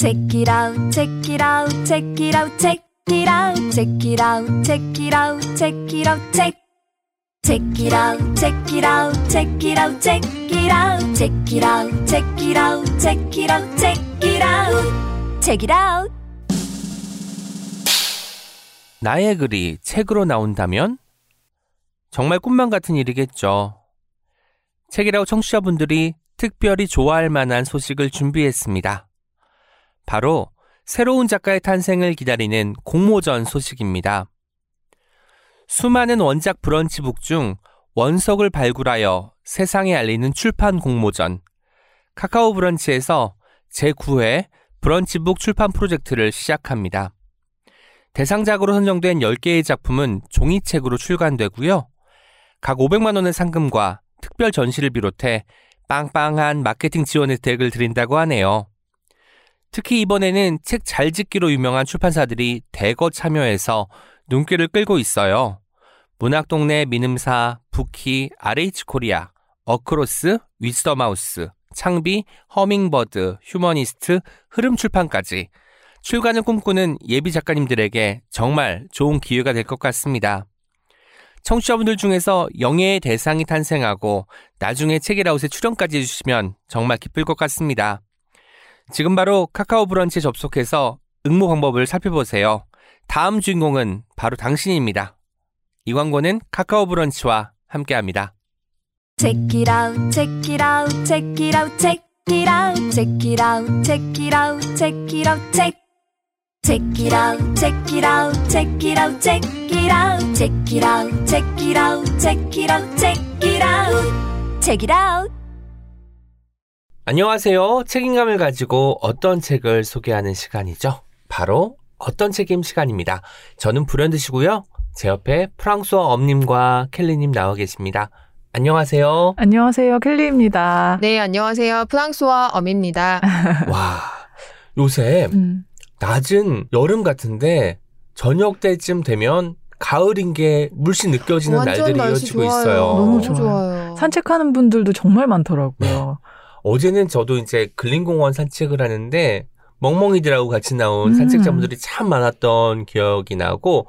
Check it out, check it out, check it out, check it out, check it out, check it out, check it out, check. Check it out, check it out, check it out, check it out, check it out, check it out, check it out, check it out, check it out. 나의 글이 책으로 나온다면? 정말 꿈만 같은 일이겠죠. 책이라고 청취자분들이 특별히 좋아할 만한 소식을 준비했습니다. 바로 새로운 작가의 탄생을 기다리는 공모전 소식입니다. 수많은 원작 브런치북 중 원석을 발굴하여 세상에 알리는 출판 공모전. 카카오 브런치에서 제9회 브런치북 출판 프로젝트를 시작합니다. 대상작으로 선정된 10개의 작품은 종이책으로 출간되고요. 각 500만 원의 상금과 특별 전시를 비롯해 빵빵한 마케팅 지원 혜택을 드린다고 하네요. 특히 이번에는 책 잘 짓기로 유명한 출판사들이 대거 참여해서 눈길을 끌고 있어요. 문학동네 민음사 부키, RH코리아, 어크로스, 위즈덤하우스, 창비, 허밍버드, 휴머니스트, 흐름출판까지 출간을 꿈꾸는 예비 작가님들에게 정말 좋은 기회가 될 것 같습니다. 청취자분들 중에서 영예의 대상이 탄생하고 나중에 책이라웃에 출연까지 해주시면 정말 기쁠 것 같습니다. 지금 바로 카카오 브런치에 접속해서 응모 방법을 살펴보세요. 다음 주인공은 바로 당신입니다. 이 광고는 카카오 브런치와 함께합니다. Check it out, check it out, check it out, check it out, check it out, check it out, check it out, check. Check it out, check it out, check it out, check it out, check it out, check it out, check it out, check it out, check it out. 안녕하세요. 책임감을 가지고 어떤 책을 소개하는 시간이죠. 바로 어떤 책임 시간입니다. 저는 불현듯이고요. 제 옆에 프랑스어 엄님과 켈리님 나와 계십니다. 안녕하세요. 안녕하세요. 켈리입니다. 네, 안녕하세요. 프랑스와 엄입니다. 와, 요새 음, 낮은 여름 같은데 저녁 때쯤 되면 가을인 게 물씬 느껴지는 날들이 이어지고 좋아요. 있어요. 너무 너무 좋아요. 산책하는 분들도 정말 많더라고요. 어제는 저도 이제 근린공원 산책을 하는데 멍멍이들하고 같이 나온 음. 산책자분들이 참 많았던 기억이 나고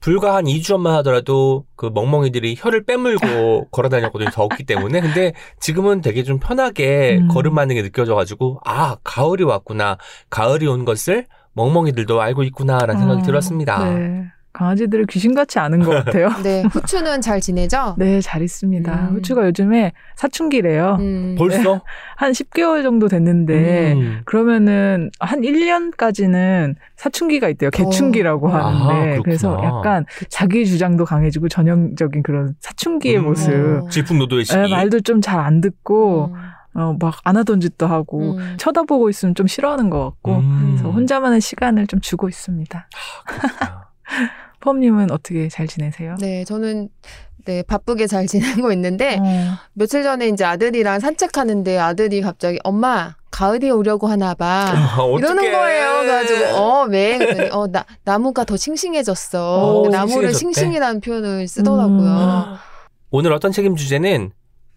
불과 한 2주 전만 하더라도 그 멍멍이들이 혀를 빼물고 걸어 다녔거든요. 더웠기 때문에. 근데 지금은 되게 좀 편하게 음. 걸음하는 게 느껴져가지고 아, 가을이 왔구나. 가을이 온 것을 멍멍이들도 알고 있구나라는 생각이 어, 들었습니다. 네. 강아지들을 귀신같이 아는 것 같아요. 네, 후추는 잘 지내죠? 네, 잘 있습니다. 음. 후추가 요즘에 사춘기래요. 음, 벌써? 한 10개월 정도 됐는데, 음. 그러면은 한 1년까지는 사춘기가 있대요. 개춘기라고 어. 하는데. 그렇구나. 그래서 약간 자기 주장도 강해지고 전형적인 그런 사춘기의 음. 모습. 어. 질풍노도의 시기. 에, 말도 좀 잘 안 듣고, 음, 어, 막 안 하던 짓도 하고, 음. 쳐다보고 있으면 좀 싫어하는 것 같고, 음. 그래서 혼자만의 시간을 좀 주고 있습니다. 그렇구나. 펌님은 어떻게 잘 지내세요? 네, 저는 네, 바쁘게 잘 지내고 있는데 어, 며칠 전에 이제 아들이랑 산책하는데 아들이 갑자기 엄마 가을이 오려고 하나 봐. 어머, 이러는. 거예요. 그래가지고 어 왜? 그랬더니 어 나, 나무가 더 싱싱해졌어. 오, 나무를 싱싱해졌대. 싱싱이라는 표현을 쓰더라고요. 오늘 어떤 책임 주제는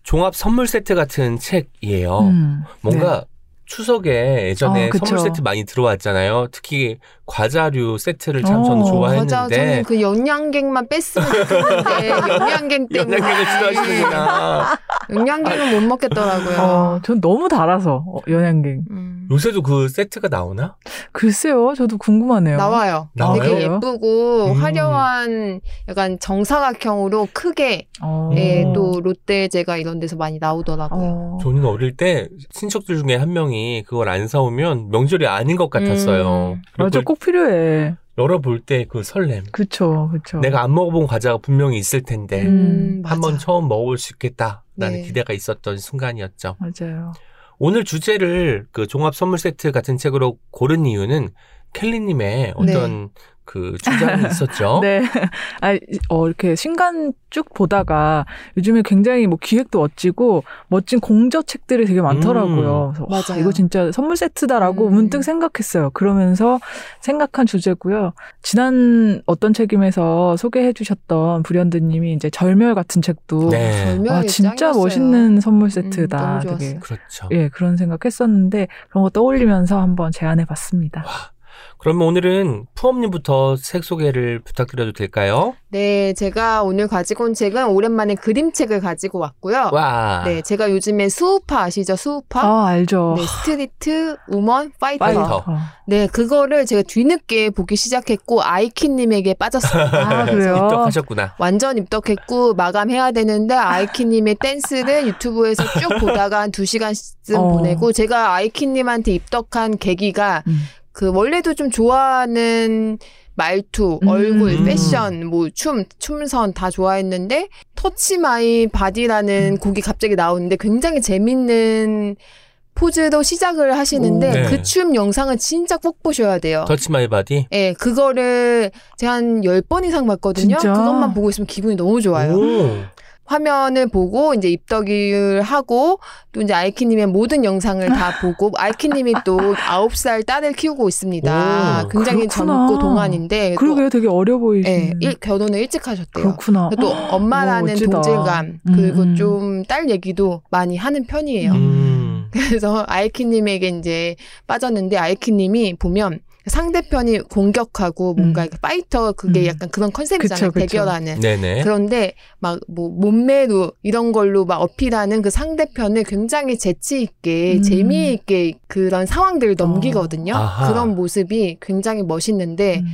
종합 선물 세트 같은 책이에요. 음, 뭔가 추석에 예전에 어. 선물 세트 많이 들어왔잖아요. 특히 과자류 세트를 참 어, 저는 맞아, 좋아했는데 저는 그 영양갱만 뺐으면 좋겠는데 영양갱 때문에 연예계를 싫어하시는구나. 영양갱은 못 먹겠더라고요. 어, 전 너무 달아서 어, 연양갱. 음. 요새도 그 세트가 나오나? 글쎄요, 저도 궁금하네요. 나와요. 나와요? 되게? 예쁘고 음. 화려한 약간 정사각형으로 크게 어. 예, 또 롯데제가 이런 데서 많이 나오더라고요. 어. 저는 어릴 때 친척들 중에 한 명이 그걸 안 사오면 명절이 아닌 것 같았어요. 음. 맞아, 꼭 필요해. 열어볼 때 그 설렘. 그쵸, 그쵸. 내가 안 먹어본 과자가 분명히 있을 텐데 음, 맞아. 한번 처음 먹어볼 수 있겠다라는 네. 기대가 있었던 순간이었죠. 맞아요. 오늘 주제를 그 종합 선물 세트 같은 책으로 고른 이유는 켈리님의 어떤 그 주장이 있었죠. 네. 아, 어, 이렇게 신간 쭉 보다가 요즘에 굉장히 뭐 기획도 멋지고 멋진 공저 책들이 되게 많더라고요. 그래서 와, 맞아요. 이거 진짜 선물 세트다라고 음. 문득 생각했어요. 그러면서 생각한 주제고요. 지난 어떤 책임에서 소개해 주셨던 불현듯님이 이제 절멸 같은 책도 네. 절묘하게 와, 진짜 짱이었어요. 멋있는 선물 음, 세트다. 너무 되게 좋았어요. 그렇죠. 예, 그런 생각했었는데 그런 거 떠올리면서 한번 제안해 봤습니다. 그러면 오늘은 프엄님부터 책 소개를 부탁드려도 될까요? 네, 제가 오늘 가지고 온 책은 오랜만에 그림책을 가지고 왔고요. 와. 네, 제가 요즘에 스우파 아시죠? 스우파? 아, 알죠. 네, Street Woman Fighter. Fighter. 어. 네, 그거를 제가 뒤늦게 보기 시작했고 아이키님에게 빠졌습니다. 아, 그래요? 입덕하셨구나. 완전 입덕했고 마감해야 되는데 아이키님의 댄스를 유튜브에서 쭉 보다가 한두 시간쯤 어. 보내고 제가 아이키님한테 입덕한 계기가 음. 그 원래도 좀 좋아하는 말투, 음. 얼굴, 음. 패션, 뭐 춤, 춤선 다 좋아했는데 Touch My Body라는 음. 곡이 갑자기 나오는데 굉장히 재밌는 포즈로 시작을 하시는데 오. 네. 그 춤 영상은 진짜 꼭 보셔야 돼요. Touch My Body. 예, 그거를 제가 한 10번 이상 봤거든요. 진짜? 그것만 보고 있으면 기분이 너무 좋아요. 오. 화면을 보고 이제 입덕을 하고 또 이제 아이키님의 모든 영상을 다 보고 아이키님이 또 9살 딸을 키우고 있습니다. 오, 굉장히 그렇구나. 젊고 동안인데 또 그러게요, 되게 어려 보이시는. 예, 일, 결혼을 일찍 하셨대요. 그렇구나. 또 엄마라는 멋지다. 동질감 음, 그리고 음. 좀 딸 얘기도 많이 하는 편이에요. 음. 그래서 아이키님에게 이제 빠졌는데 아이키님이 보면 상대편이 공격하고 뭔가 음. 파이터 그게 음. 약간 그런 컨셉이잖아요. 그쵸, 그쵸. 대결하는. 네네. 그런데 막 뭐 몸매로 이런 걸로 막 어필하는 그 상대편을 굉장히 재치 있게 음. 재미있게 그런 상황들을 넘기거든요. 아하. 그런 모습이 굉장히 멋있는데 음.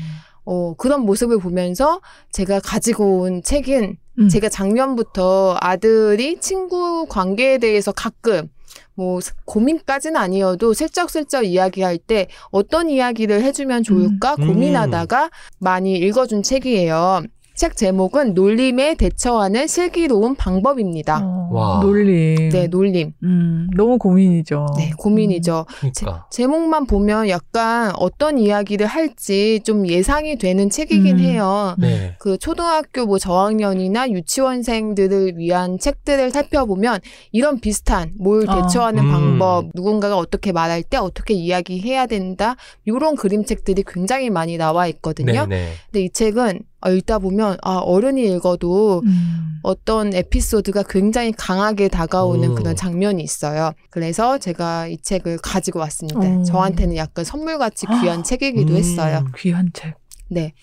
어 그런 모습을 보면서 제가 가지고 온 책은 음. 제가 작년부터 아들이 친구 관계에 대해서 가끔 뭐 고민까지는 아니어도 슬쩍슬쩍 이야기할 때 어떤 이야기를 해주면 좋을까 음. 고민하다가 많이 읽어준 책이에요. 책 제목은 놀림에 대처하는 슬기로운 방법입니다. 어, 와. 놀림. 네, 놀림. 음, 너무 고민이죠. 네, 고민이죠. 그러니까. 제 목만 보면 약간 어떤 이야기를 할지 좀 예상이 되는 책이긴 음. 해요. 네. 그 초등학교 뭐 저학년이나 유치원생들을 위한 책들을 살펴보면 이런 비슷한 뭘 어. 대처하는 음. 방법, 누군가가 어떻게 말할 때 어떻게 이야기해야 된다, 이런 그림책들이 굉장히 많이 나와 있거든요. 네 네. 근데 이 책은 어, 읽다 보면 아 어른이 읽어도 음. 어떤 에피소드가 굉장히 강하게 다가오는 음. 그런 장면이 있어요. 그래서 제가 이 책을 가지고 왔습니다. 오. 저한테는 약간 선물같이 귀한 책이기도 음. 했어요. 귀한 책. 네.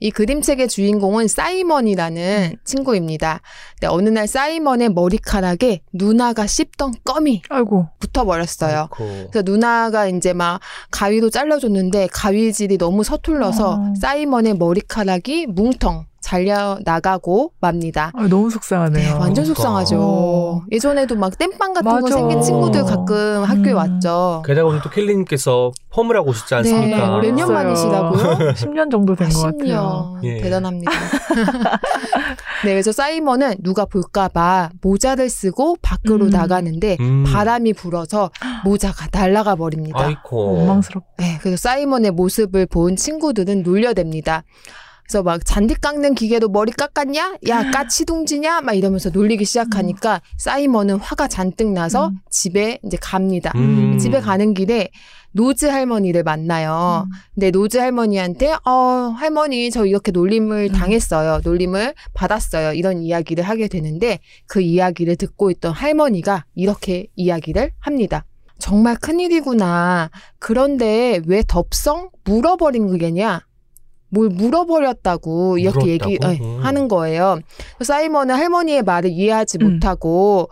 이 그림책의 주인공은 사이먼이라는 친구입니다. 근데 어느 날 사이먼의 머리카락에 누나가 씹던 껌이 아이고. 붙어버렸어요. 아이고. 그래서 누나가 이제 막 가위로 잘라줬는데 가위질이 너무 서툴러서 어. 사이먼의 머리카락이 뭉텅 잘려 나가고 맙니다. 아, 너무 속상하네요. 네, 완전 그러니까. 속상하죠. 어. 예전에도 막 땜빵 같은 거 맞아. 생긴 친구들 가끔 학교에 음. 왔죠. 게다가 오늘 또 켈리님께서 펌을 하고 않습니까? 네, 몇년 했어요. 만이시라고요? 10년 정도 된 것 같아요. 10년. 예. 대단합니다. 네, 그래서 사이먼은 누가 볼까봐 모자를 쓰고 밖으로 음. 나가는데 음. 바람이 불어서 모자가 날아가 버립니다. 아이코. 원망스럽. 네, 그래서 사이먼의 모습을 본 친구들은 놀려댑니다. 그래서 막 잔디 깎는 기계로 머리 깎았냐? 야, 까치둥지냐? 막 이러면서 놀리기 시작하니까 사이먼은 화가 잔뜩 나서 음. 집에 이제 갑니다. 음. 집에 가는 길에 로즈 할머니를 만나요. 음. 근데 로즈 할머니한테 어 할머니 저 이렇게 놀림을 음. 당했어요. 놀림을 받았어요. 이런 이야기를 하게 되는데 그 이야기를 듣고 있던 할머니가 이렇게 이야기를 합니다. 정말 큰일이구나. 그런데 왜 덥성 물어버린 거겠냐? 뭘 물어버렸다고 이렇게 물었다고? 얘기 에, 음. 하는 거예요. 사이먼은 할머니의 말을 이해하지 음. 못하고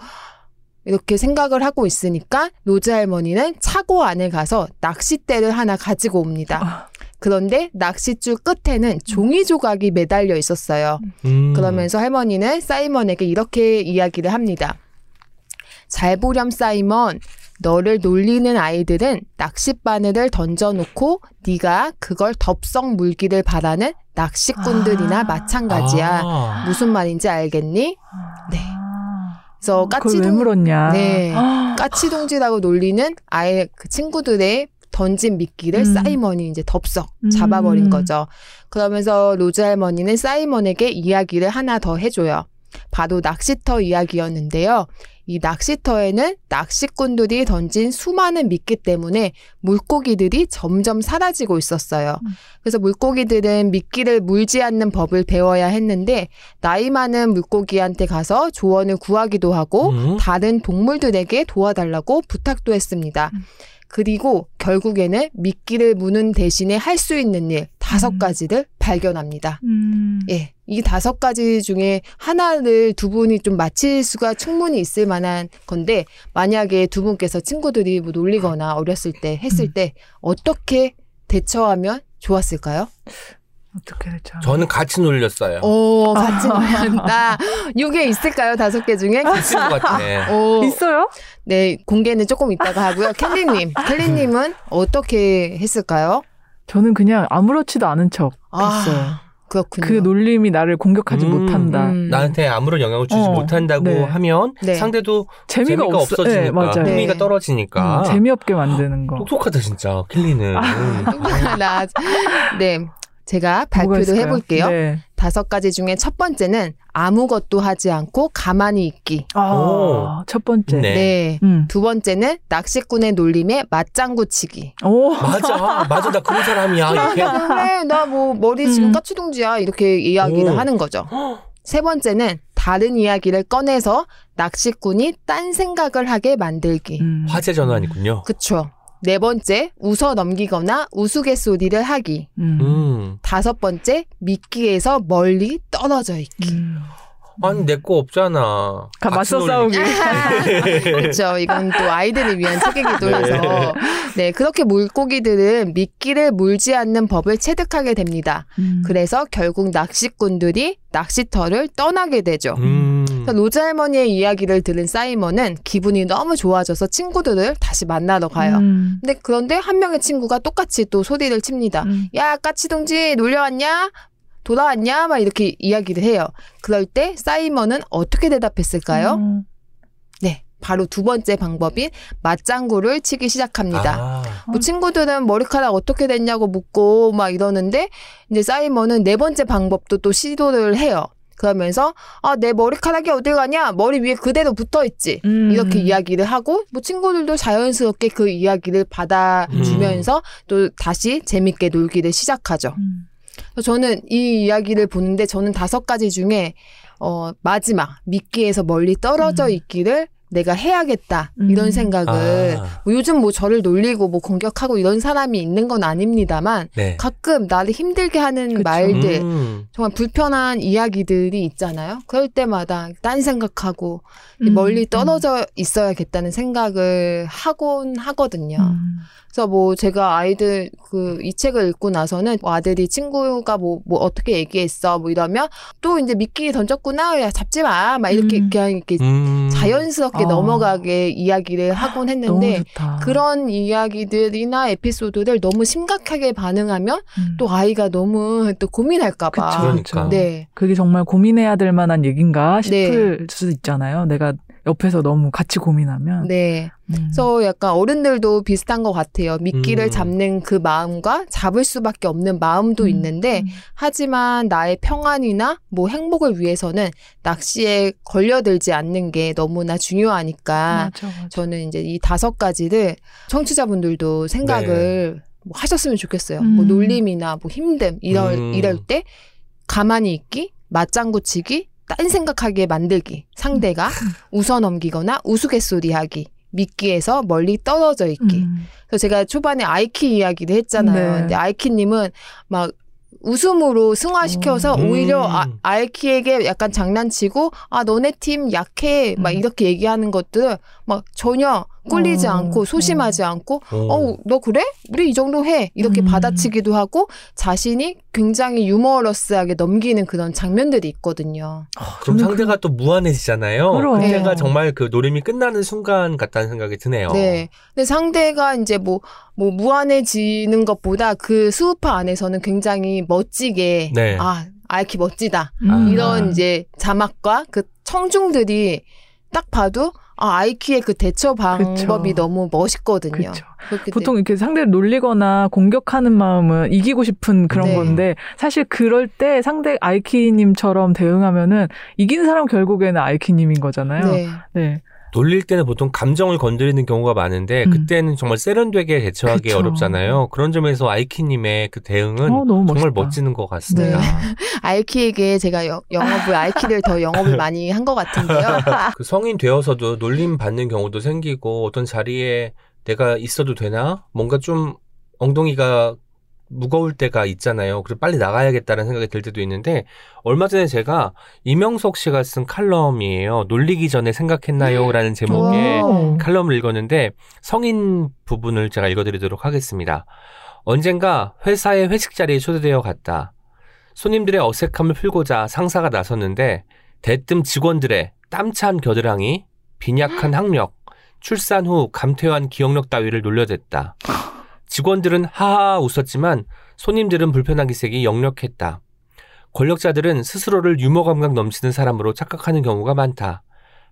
이렇게 생각을 하고 있으니까 노즈 할머니는 차고 안에 가서 낚싯대를 하나 가지고 옵니다. 아, 그런데 낚싯줄 끝에는 종이 조각이 매달려 있었어요. 음. 그러면서 할머니는 사이먼에게 이렇게 이야기를 합니다. 잘 보렴 사이먼. 너를 놀리는 아이들은 낚싯바늘을 던져놓고 네가 그걸 덥석 물기를 바라는 낚시꾼들이나 아. 마찬가지야. 아. 무슨 말인지 알겠니? 네. 그래서 왜 까치둥지 놀려왔냐? 네. 아, 까치둥지라고 놀리는 아예 그 친구들의 던진 미끼를 음. 사이먼이 이제 덥석 음. 잡아버린 거죠. 그러면서 로즈 할머니는 사이먼에게 이야기를 하나 더 해줘요. 바로 낚시터 이야기였는데요. 이 낚시터에는 낚시꾼들이 던진 수많은 미끼 때문에 물고기들이 점점 사라지고 있었어요. 음. 그래서 물고기들은 미끼를 물지 않는 법을 배워야 했는데 나이 많은 물고기한테 가서 조언을 구하기도 하고 음. 다른 동물들에게 도와달라고 부탁도 했습니다. 음. 그리고 결국에는 미끼를 무는 대신에 할 수 있는 일 다섯 음. 가지를 발견합니다. 음. 예. 이 다섯 가지 중에 하나를 두 분이 좀 맞힐 수가 충분히 있을 만한 건데, 만약에 두 분께서 친구들이 뭐 놀리거나 어렸을 때 했을 음. 때 어떻게 대처하면 좋았을까요? 어떻게 됐죠? 저는 같이 놀렸어요. 오, 같이 놀란다. 이게 있을까요? 다섯 개 중에? 있을 것 같아. 오, 있어요? 네, 공개는 조금 이따가 하고요. 켈리님, 켈리님은 어떻게 했을까요? 저는 그냥 아무렇지도 않은 척 아, 했어요. 그렇군요. 그 놀림이 나를 공격하지 음. 못한다. 음. 나한테 아무런 영향을 주지 어, 못한다고 네. 하면 네. 상대도 재미가, 재미가, 없어. 없어지니까 네. 흥미가 네. 떨어지니까 음, 재미없게 만드는 거. 똑똑하다 진짜 킬리는. 음. 똑똑하다. 네. 제가 있을까요? 해볼게요. 네. 다섯 가지 중에 첫 번째는 아무것도 하지 않고 가만히 있기. 아, 첫 번째. 네. 네. 음. 두 번째는 낚시꾼의 놀림에 맞장구 치기. 오. 맞아, 맞아, 나 그런 사람이야. 이렇게. 그래, 나 뭐 머리 지금 음. 까치동지야. 이렇게 이야기를 오. 하는 거죠. 세 번째는 다른 이야기를 꺼내서 낚시꾼이 딴 생각을 하게 만들기. 음. 화제 전환이군요. 그쵸. 네 번째, 웃어 넘기거나 우스갯소리를 하기. 음. 음. 다섯 번째, 미끼에서 멀리 떨어져 있기. 음. 아니 내 거 없잖아. 가 맞서 싸우기. 그렇죠. 이건 또 아이들을 위한 책이기도 네. 해서. 네, 그렇게 물고기들은 미끼를 물지 않는 법을 체득하게 됩니다. 음. 그래서 결국 낚시꾼들이 낚시터를 떠나게 되죠. 음. 로즈 할머니의 이야기를 들은 사이먼은 기분이 너무 좋아져서 친구들을 다시 만나러 가요. 음. 근데 그런데 한 명의 친구가 똑같이 또 소리를 칩니다. 음. 야, 까치둥지 놀려왔냐? 돌아왔냐? 막 이렇게 이야기를 해요. 그럴 때 사이먼은 어떻게 대답했을까요? 음. 네. 바로 두 번째 방법인 맞장구를 치기 시작합니다. 아. 뭐 친구들은 머리카락 어떻게 됐냐고 묻고 막 이러는데 이제 사이먼은 네 번째 방법도 또 시도를 해요. 그러면서 아 내 머리카락이 어디 가냐 머리 위에 그대로 붙어 있지 음. 이렇게 이야기를 하고 뭐 친구들도 자연스럽게 그 이야기를 받아주면서 또 다시 재밌게 놀기를 시작하죠. 음. 저는 이 이야기를 보는데 저는 다섯 가지 중에 어 마지막 미끼에서 멀리 떨어져 음. 있기를 내가 해야겠다 음. 이런 생각을 아. 뭐 요즘 뭐 저를 놀리고 뭐 공격하고 이런 사람이 있는 건 아닙니다만 네. 가끔 나를 힘들게 하는 그쵸. 말들 음. 정말 불편한 이야기들이 있잖아요. 그럴 때마다 딴 생각하고 음. 멀리 떨어져 있어야겠다는 생각을 하곤 하거든요. 음. 그래서 뭐 제가 아이들 그 이 책을 읽고 나서는 뭐 아들이 친구가 뭐, 뭐 어떻게 얘기했어 뭐 이러면 또 이제 미끼 던졌구나 야 잡지 마 막 이렇게 음. 그냥 이렇게 음. 자연스럽게 아. 넘어가게 이야기를 하곤 했는데. 그런 이야기들이나 에피소드들 너무 심각하게 반응하면 음. 또 아이가 너무 또 고민할까봐. 그쵸, 그러니까. 그쵸. 네. 그게 정말 고민해야 될 만한 얘긴가 네. 싶을 수도 있잖아요. 내가 옆에서 너무 같이 고민하면. 네. 음. 그래서 약간 어른들도 비슷한 것 같아요. 미끼를 음. 잡는 그 마음과 잡을 수밖에 없는 마음도 음. 있는데 음. 하지만 나의 평안이나 뭐 행복을 위해서는 낚시에 걸려들지 않는 게 너무나 중요하니까 맞아, 맞아. 저는 이제 이 다섯 가지를 청취자분들도 생각을 뭐 하셨으면 좋겠어요. 뭐 음. 놀림이나 뭐 힘듦 이럴 음. 이럴 때 가만히 있기, 맞장구 치기, 딴 생각하게 만들기, 상대가 웃어 넘기거나 우스갯소리 하기, 미끼에서 멀리 떨어져 있기. 음. 그래서 제가 초반에 아이키 이야기를 했잖아요. 네. 근데 아이키님은 막 웃음으로 승화시켜서 음. 오히려 아, 아이키에게 약간 장난치고 아 너네 팀 약해 막 음. 이렇게 얘기하는 것들을 막 전혀 꿀리지 어, 않고 소심하지 않고 어. 어너 그래 우리 이 정도 해 이렇게 음. 받아치기도 하고 자신이 굉장히 유머러스하게 넘기는 그런 장면들이 있거든요. 그럼 저는 상대가 또 무한해지잖아요. 그럼. 네. 정말 그 노림이 끝나는 순간 같다는 생각이 드네요. 네. 근데 상대가 이제 뭐, 뭐, 무한해지는 것보다 그 수우파 안에서는 굉장히 멋지게, 네. 아, 아이키 멋지다. 음. 이런 이제 자막과 그 청중들이 딱 봐도, 아, 아이키의 그 대처 방법이 그쵸. 너무 멋있거든요. 보통 이렇게 상대를 놀리거나 공격하는 마음은 이기고 싶은 그런 네. 건데 사실 그럴 때 상대 아이키님처럼 대응하면은 이긴 사람 결국에는 아이키님인 거잖아요. 네. 네. 놀릴 때는 보통 감정을 건드리는 경우가 많은데 음. 그때는 정말 세련되게 대처하기 그쵸. 어렵잖아요. 그런 점에서 아이키님의 그 대응은 어. 정말 멋지는 것 같습니다. 네. 아이키에게 제가 여- 영업을 아이키를 더 영업을 많이 한 것 같은데요. 그 성인 되어서도 놀림 받는 경우도 생기고 어떤 자리에 내가 있어도 되나? 뭔가 좀 엉덩이가 무거울 때가 있잖아요. 그래서 빨리 나가야겠다는 생각이 들 때도 있는데 얼마 전에 제가 이명석 씨가 쓴 칼럼이에요. 놀리기 전에 생각했나요? 라는 제목의 오. 칼럼을 읽었는데 성인 부분을 제가 읽어드리도록 하겠습니다. 언젠가 회사의 회식 자리에 초대되어 갔다. 손님들의 어색함을 풀고자 상사가 나섰는데 대뜸 직원들의 땀찬 겨드랑이, 빈약한 학력, 출산 후 감퇴한 기억력 따위를 놀려댔다. 직원들은 하하 웃었지만 손님들은 불편한 기색이 역력했다. 권력자들은 스스로를 유머 감각 넘치는 사람으로 착각하는 경우가 많다.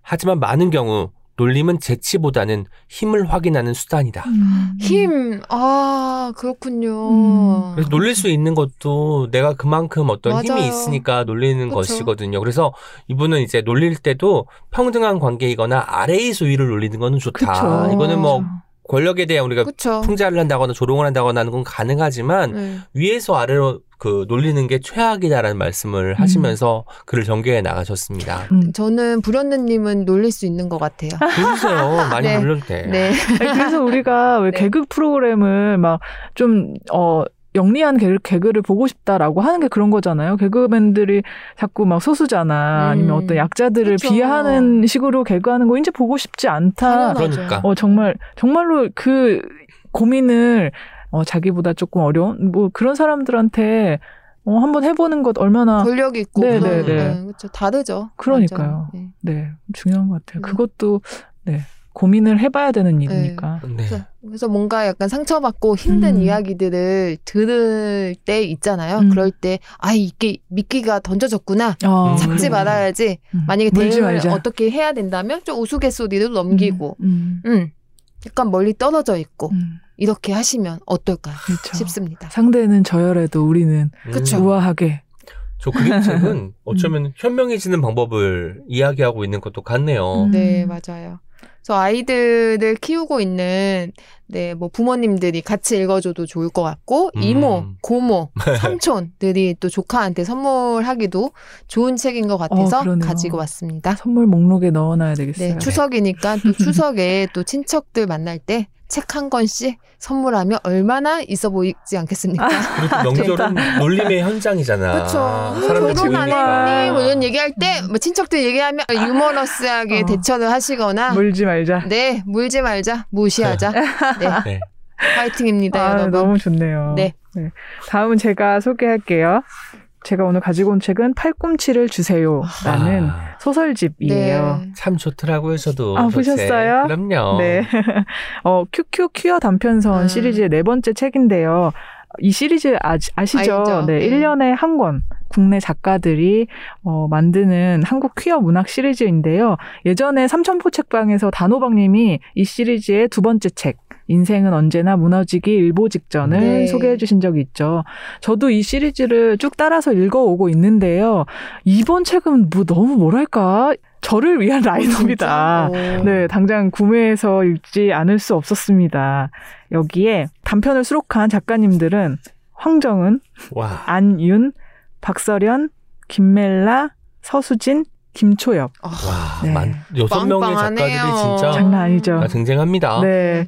하지만 많은 경우 놀림은 재치보다는 힘을 확인하는 수단이다. 음. 힘, 아, 그렇군요. 음. 그래서 놀릴 수 있는 것도 내가 그만큼 어떤 힘이 맞아요. 있으니까 놀리는 그쵸. 것이거든요. 그래서 이분은 이제 놀릴 때도 평등한 관계이거나 아래의 수위를 놀리는 거는 좋다. 그쵸. 이거는 뭐 권력에 대한 우리가 그쵸. 풍자를 한다거나 조롱을 한다거나 하는 건 가능하지만 네. 위에서 아래로 그 놀리는 게 최악이다라는 말씀을 음. 하시면서 글을 전개해 나가셨습니다. 음. 저는 불현느님은 놀릴 수 있는 것 같아요. 놀리세요. 많이 네. 놀려도 돼. 네. 아니, 그래서 우리가 왜 네. 개그 프로그램을 막 좀, 어, 영리한 개그, 개그 를 보고 싶다라고 하는 게 그런 거잖아요. 개그맨들이 자꾸 막 소수자나 아니면 음. 어떤 약자들을 그쵸. 비하하는 식으로 개그하는 거 이제 보고 싶지 않다. 그러니까. 어, 정말, 정말로 그 고민을 어, 자기보다 조금 어려운, 뭐 그런 사람들한테 어, 한번 해보는 것 얼마나, 권력 있고 네, 그런, 네, 네. 그렇죠. 다르죠. 그러니까요. 네. 네, 중요한 것 같아요. 네. 그것도, 네, 고민을 해봐야 되는 일이니까. 네. 그래서, 그래서 뭔가 약간 상처받고 힘든 음. 이야기들을 들을 때 있잖아요. 음. 그럴 때, 아, 이게 미끼가 던져졌구나. 어, 음. 잡지 그래. 말아야지. 음. 만약에 대응을. 어떻게 해야 된다면 좀 우스갯소리로 넘기고, 음, 음. 약간 멀리 떨어져 있고, 음, 이렇게 하시면 어떨까 그렇죠. 싶습니다. 상대는 저열해도 우리는 그쵸. 음. 우아하게. 저 그림 책은 어쩌면 현명해지는 방법을 이야기하고 있는 것도 같네요. 음. 네, 맞아요. 그래서 아이들을 키우고 있는 네, 뭐 부모님들이 같이 읽어줘도 좋을 것 같고 음. 이모, 고모, 삼촌들이 또 조카한테 선물하기도 좋은 책인 것 같아서 어. 가지고 왔습니다. 선물 목록에 넣어놔야 되겠어요. 네, 추석이니까 또 추석에 또 친척들 만날 때책 한 권씩 선물하면 얼마나 있어 보이지 않겠습니까? 그리고 또 명절은 놀림의 현장이잖아. 그렇죠. 결혼 안. 했니? 뭐 이런 얘기할 때, 뭐 친척들 얘기하면 유머러스하게 어. 대처를 하시거나, 물지 말자. 네, 물지 말자, 무시하자. 네, 네. 파이팅입니다, 아, 여러분. 너무 좋네요. 네. 다음은 제가 소개할게요. 제가 오늘 가지고 온 책은 팔꿈치를 주세요라는 아, 소설집이에요. 네. 참 좋더라고요, 저도. 아. 보셨어요? 그럼요. 네. 어, 큐큐 퀴어 단편선 음. 시리즈의 네 번째 책인데요. 이 시리즈 아, 아시죠? 알죠. 네, 네. 1년에 한 권. 국내 작가들이 어, 만드는 한국 퀴어 문학 시리즈인데요. 예전에 삼천포 책방에서 단호박님이 이 시리즈의 두 번째 책, 인생은 언제나 무너지기 일보 직전을 네. 소개해 주신 적이 있죠. 저도 이 시리즈를 쭉 따라서 읽어오고 있는데요. 이번 책은 뭐 너무 뭐랄까? 저를 위한 라인업이다. 네, 당장 구매해서 읽지 않을 수 없었습니다. 여기에 단편을 수록한 작가님들은 황정은, 와. 안윤, 박서련, 김멜라, 서수진, 김초엽. 아, 와. 네. 만, 여섯 명의 빵빵하네요. 작가들이 진짜 장난 아니죠. 아, 쟁쟁합니다. 네.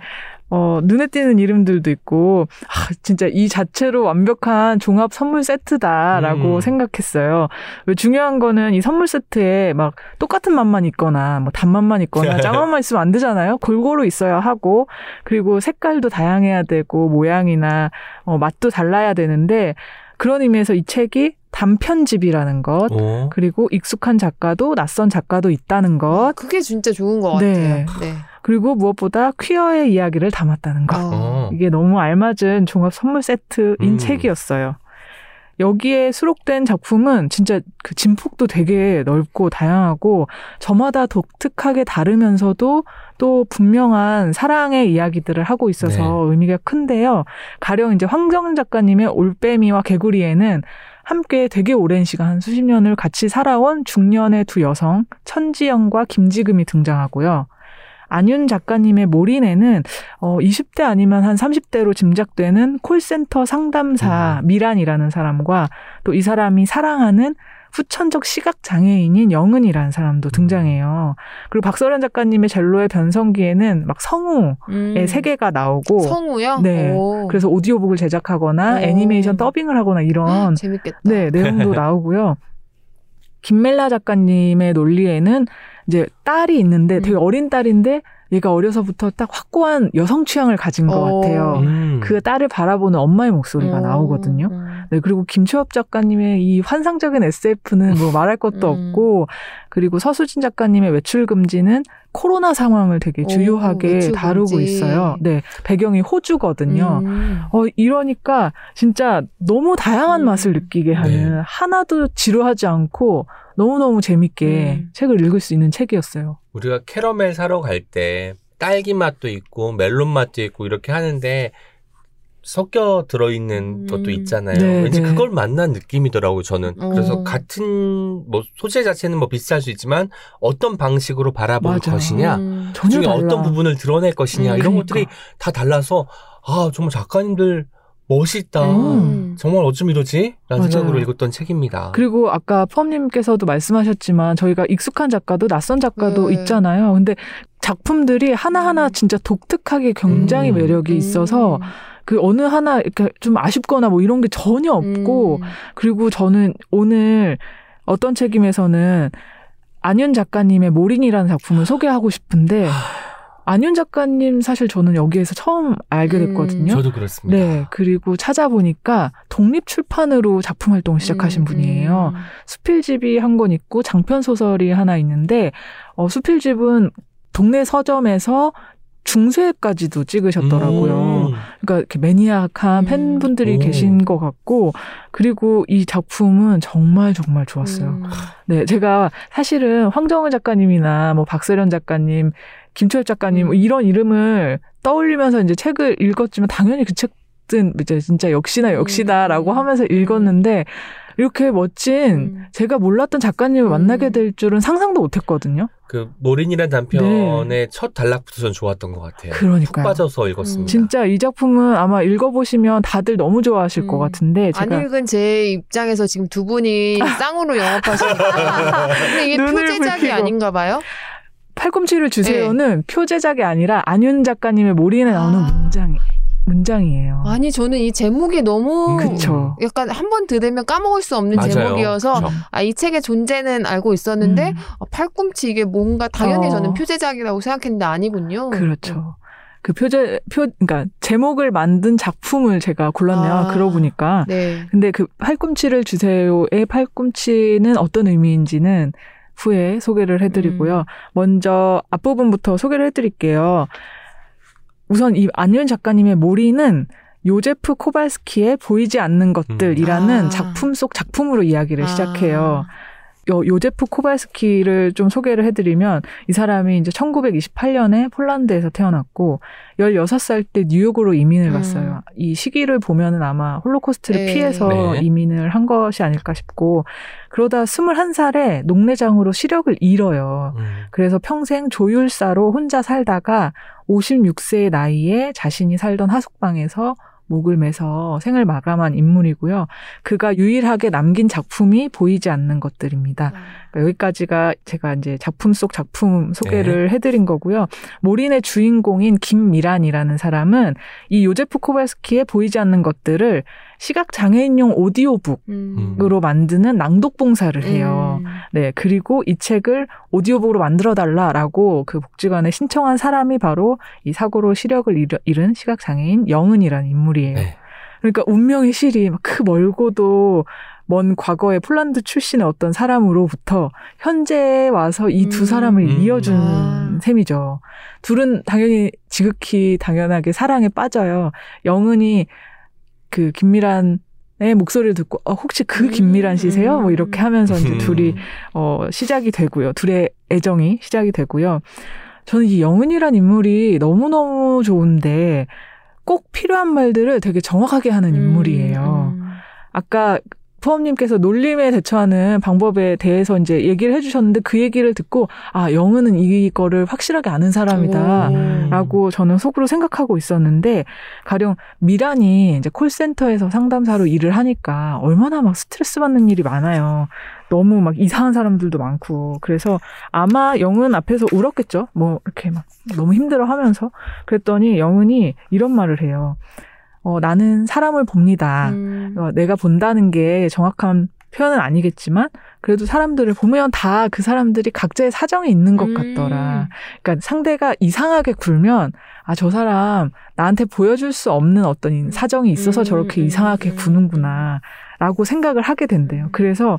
어, 눈에 띄는 이름들도 있고, 아, 진짜 이 자체로 완벽한 종합 선물 세트다라고 음. 생각했어요. 왜 중요한 거는 이 선물 세트에 막 똑같은 맛만 있거나, 뭐 단맛만 있거나, 짱맛만 있으면 안 되잖아요? 골고루 있어야 하고, 그리고 색깔도 다양해야 되고, 모양이나, 어, 맛도 달라야 되는데, 그런 의미에서 이 책이 단편집이라는 것, 오. 그리고 익숙한 작가도 낯선 작가도 있다는 것, 그게 진짜 좋은 것 네. 같아요. 네. 그리고 무엇보다 퀴어의 이야기를 담았다는 것. 어. 어. 이게 너무 알맞은 종합 선물 세트인 음. 책이었어요. 여기에 수록된 작품은 진짜 그 진폭도 되게 넓고 다양하고 저마다 독특하게 다르면서도 또 분명한 사랑의 이야기들을 하고 있어서 네. 의미가 큰데요. 가령 이제 황정은 작가님의 올빼미와 개구리에는 함께 되게 오랜 시간 한 수십 년을 같이 살아온 중년의 두 여성 천지영과 김지금이 등장하고요. 안윤 작가님의 몰인에는 어 20대 아니면 한 30대로 짐작되는 콜센터 상담사 미란이라는 사람과 또 이 사람이 사랑하는 후천적 시각 장애인인 영은이라는 사람도 등장해요. 그리고 박서련 작가님의 젤로의 변성기에는 막 성우의 음. 세계가 나오고 성우요? 네. 오. 그래서 오디오북을 제작하거나 오. 애니메이션 더빙을 하거나 이런 재밌겠다. 네, 내용도 나오고요. 김멜라 작가님의 논리에는 이제 딸이 있는데 되게 음. 어린 딸인데 얘가 어려서부터 딱 확고한 여성 취향을 가진 것 오. 같아요. 음. 그 딸을 바라보는 엄마의 목소리가 음, 나오거든요. 음. 네, 그리고 김초엽 작가님의 이 환상적인 SF는 뭐 말할 것도 음. 없고, 그리고 서수진 작가님의 외출 금지는 코로나 상황을 되게 오, 주요하게 외출 다루고. 있어요. 네, 배경이 호주거든요. 음. 어, 이러니까 진짜 너무 다양한 음. 맛을 느끼게 하는 하나도 지루하지 않고 너무너무 재밌게 음. 책을 읽을 수 있는 책이었어요. 우리가 캐러멜 사러 갈 때 딸기 맛도 있고 멜론 맛도 있고 이렇게 하는데 섞여 들어있는 음. 것도 있잖아요. 네, 왠지 네. 그걸 만난 느낌이더라고요, 저는. 그래서 어. 같은 뭐 소재 자체는 뭐 비슷할 수 있지만 어떤 방식으로 바라볼 맞아. 것이냐, 음. 그 중에 달라. 어떤 부분을 드러낼 것이냐, 음, 이런 그러니까. 것들이 다 달라서 아, 정말 작가님들 멋있다. 음. 정말 어쩜 이러지? 라는 맞아요. 생각으로 읽었던 책입니다. 그리고 아까 펌님께서도 말씀하셨지만 저희가 익숙한 작가도 낯선 작가도 네. 있잖아요. 근데 작품들이 하나하나 음. 진짜 독특하게 굉장히 음. 매력이 있어서 음. 그 어느 하나 이렇게 좀 아쉽거나 뭐 이런 게 전혀 없고 음. 그리고 저는 오늘 어떤 책임에서는 안윤 작가님의 몰인이라는 작품을 소개하고 싶은데 안윤 작가님 사실 저는 여기에서 처음 알게 됐거든요. 저도 그렇습니다. 네, 그리고 찾아보니까 독립 출판으로 작품 활동을 시작하신 음, 분이에요. 음. 수필집이 한 권 있고 장편 소설이 하나 있는데 어, 수필집은 동네 서점에서 중세까지도 찍으셨더라고요. 음. 그러니까 이렇게 매니악한 음. 팬분들이 오. 계신 것 같고 그리고 이 작품은 정말 정말 좋았어요. 음. 네, 제가 사실은 황정은 작가님이나 뭐 박세련 작가님, 김철 작가님 음. 뭐 이런 이름을 떠올리면서 이제 책을 읽었지만 당연히 그 책은 이제 진짜 역시나 역시다라고 음. 하면서 읽었는데 이렇게 멋진 음. 제가 몰랐던 작가님을 음. 만나게 될 줄은 상상도 못했거든요. 그 모린이라는 단편의 첫 단락부터 전 좋았던 것 같아요. 푹 네. 그러니까요. 빠져서 읽었습니다. 음. 진짜 이 작품은 아마 읽어보시면 다들 너무 좋아하실 것 음. 같은데 안 제가 읽은 제 입장에서 지금 두 분이 쌍으로 영업하시니까 근데 이게 표제작이. 아닌가 봐요? 팔꿈치를 주세요는 표제작이 아니라 안윤 작가님의 몰인에 나오는 아. 문장 문장이에요. 아니 저는 이 제목이 너무 음. 그쵸. 약간 한 번 들으면 까먹을 수 없는 맞아요. 제목이어서 그쵸. 아 이 책의 존재는 알고 있었는데 음. 아, 팔꿈치 이게 뭔가 당연히 어. 저는 표제작이라고 생각했는데 아니군요. 그렇죠. 그 표제 표 그러니까 제목을 만든 작품을 제가 골랐네요. 아. 그러고 보니까. 네. 근데 그 팔꿈치를 주세요의 팔꿈치는 어떤 의미인지는 후에 소개를 해드리고요. 음. 먼저 앞부분부터 소개를 해드릴게요. 우선 이 안윤 작가님의 몰이는 요제프 코발스키의 보이지 않는 것들이라는 아. 작품 속 작품으로 이야기를 아. 시작해요. 요, 요제프 코발스키를 좀 소개를 해드리면 이 사람이 이제 1928년에 폴란드에서 태어났고 16살 때 뉴욕으로 이민을 음. 갔어요. 이 시기를 보면은 아마 홀로코스트를 네. 피해서 네. 이민을 한 것이 아닐까 싶고 그러다 21살에 녹내장으로 시력을 잃어요. 음. 그래서 평생 조율사로 혼자 살다가 56세의 나이에 자신이 살던 하숙방에서 목을 매서 생을 마감한 인물이고요. 그가 유일하게 남긴 작품이 보이지 않는 것들입니다. 그러니까 여기까지가 제가 이제 작품 속 작품 소개를 해드린 거고요. 몰인의 주인공인 김미란이라는 사람은 이 요제프 코발스키의 보이지 않는 것들을 시각 장애인용 오디오북으로 음. 만드는 낭독 봉사를 해요. 음. 네, 그리고 이 책을 오디오북으로 만들어 달라라고 그 복지관에 신청한 사람이 바로 이 사고로 시력을 잃- 잃은 시각 장애인 영은이라는 인물이에요. 네. 그러니까 운명의 실이 막 그 멀고도 먼 과거의 폴란드 출신의 어떤 사람으로부터 현재에 와서 이두 음. 사람을 음. 이어준 아. 셈이죠. 둘은 당연히 지극히 당연하게 사랑에 빠져요. 영은이 그 김미란 목소리를 듣고 어, 혹시 그 음, 김미란 씨세요? 뭐 이렇게 하면서 이제 음. 둘이 어, 시작이 되고요. 둘의 애정이 시작이 되고요. 저는 이 영은이란 인물이 너무너무 좋은데 꼭 필요한 말들을 되게 정확하게 하는 인물이에요. 음, 아까 푸엄님께서 놀림에 대처하는 방법에 대해서 이제 얘기를 해주셨는데 그 얘기를 듣고 아 영은은 이거를 확실하게 아는 사람이다. 오. 라고 저는 속으로 생각하고 있었는데 가령 미란이 이제 콜센터에서 상담사로 일을 하니까 얼마나 막 스트레스 받는 일이 많아요. 너무 막 이상한 사람들도 많고 그래서 아마 영은 앞에서 울었겠죠. 뭐 이렇게 막 너무 힘들어하면서 그랬더니 영은이 이런 말을 해요. 어, 나는 사람을 봅니다. 음. 어, 내가 본다는 게 정확한 표현은 아니겠지만 그래도 사람들을 보면 다 그 사람들이 각자의 사정이 있는 것 음. 같더라. 그러니까 상대가 이상하게 굴면 아 저 사람 나한테 보여줄 수 없는 어떤 이 사정이 있어서 음, 저렇게 음, 이상하게 음, 구는구나라고 생각을 하게 된대요. 그래서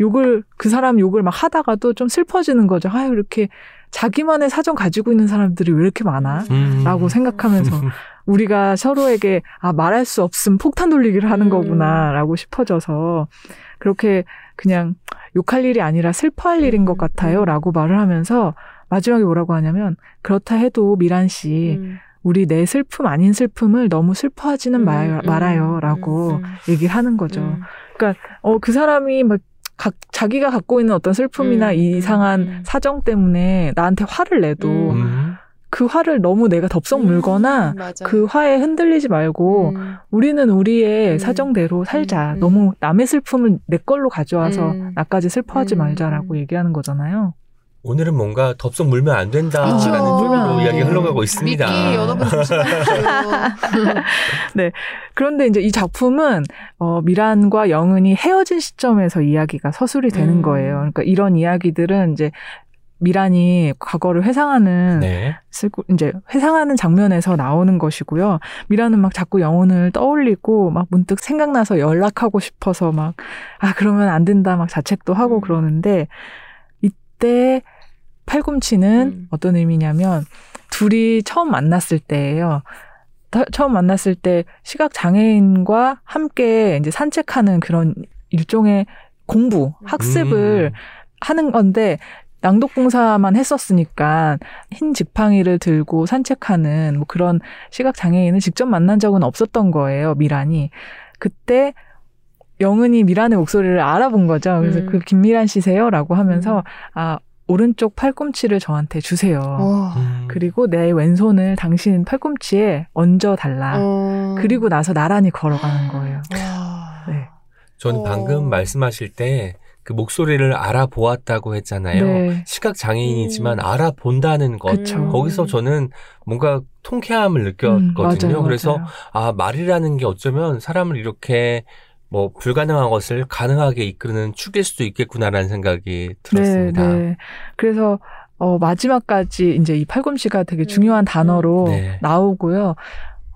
욕을 그 사람 욕을 막 하다가도 좀 슬퍼지는 거죠. 아유 이렇게 자기만의 사정 가지고 있는 사람들이 왜 이렇게 많아? 음. 라고 생각하면서 우리가 서로에게 아 말할 수 없음 폭탄 돌리기를 하는 음. 거구나 라고 싶어져서 그렇게 그냥 욕할 일이 아니라 슬퍼할 일인 것 음, 같아요 라고 말을 하면서 마지막에 뭐라고 하냐면 그렇다 해도 미란 씨 음. 우리 내 슬픔 아닌 슬픔을 너무 슬퍼하지는 마, 음, 음, 말아요라고. 얘기를 하는 거죠. 음. 어그 사람이 막 각, 자기가 갖고 있는 어떤 슬픔이나 음, 이상한 음, 음. 사정 때문에 나한테 화를 내도 음. 음. 그 화를 너무 내가 덥석 물거나 음. 그 화에 흔들리지 말고 음. 우리는 우리의 음. 사정대로 살자. 음. 너무 남의 슬픔을 내 걸로 가져와서 음. 나까지 슬퍼하지 음. 말자라고 음. 얘기하는 거잖아요. 오늘은 뭔가 덥석 물면 안 된다라는 그쵸. 물면 안 쪽으로 이야기가 돼요. 흘러가고 있습니다. 미끼 여러분 조심하십시오. 그런데 이제 이 작품은 어, 미란과 영은이 헤어진 시점에서 이야기가 서술이 되는 음. 거예요. 그러니까 이런 이야기들은 이제 미란이 과거를 회상하는 네. 쓰고 이제 회상하는 장면에서 나오는 것이고요. 미라는 막 자꾸 영혼을 떠올리고 막 문득 생각나서 연락하고 싶어서 막 아 그러면 안 된다 막 자책도 하고 음. 그러는데 이때 팔꿈치는 음. 어떤 의미냐면 둘이 처음 만났을 때예요. 더- 처음 만났을 때 시각 장애인과 함께 이제 산책하는 그런 일종의 공부, 학습을 음. 하는 건데 낭독봉사만 했었으니까 흰 지팡이를 들고 산책하는 뭐 그런 시각 장애인을 직접 만난 적은 없었던 거예요 미란이 그때 영은이 미란의 목소리를 알아본 거죠 그래서 음. 그 김미란 씨세요라고 하면서 음. 아 오른쪽 팔꿈치를 저한테 주세요 와. 음. 그리고 내 왼손을 당신 팔꿈치에 얹어 달라 어. 그리고 나서 나란히 걸어가는 거예요 와. 네. 저는 어. 방금 말씀하실 때 그 목소리를 알아보았다고 했잖아요. 네. 시각 장애인이지만 음. 알아본다는 것. 그쵸. 거기서 저는 뭔가 통쾌함을 느꼈거든요. 음, 맞아요, 그래서 맞아요. 아 말이라는 게 어쩌면 사람을 이렇게 뭐 불가능한 것을 가능하게 이끄는 축일 수도 있겠구나라는 생각이 들었습니다. 네, 네. 그래서 어, 마지막까지 이제 이 팔꿈치가 되게 음, 중요한 단어로 네. 나오고요.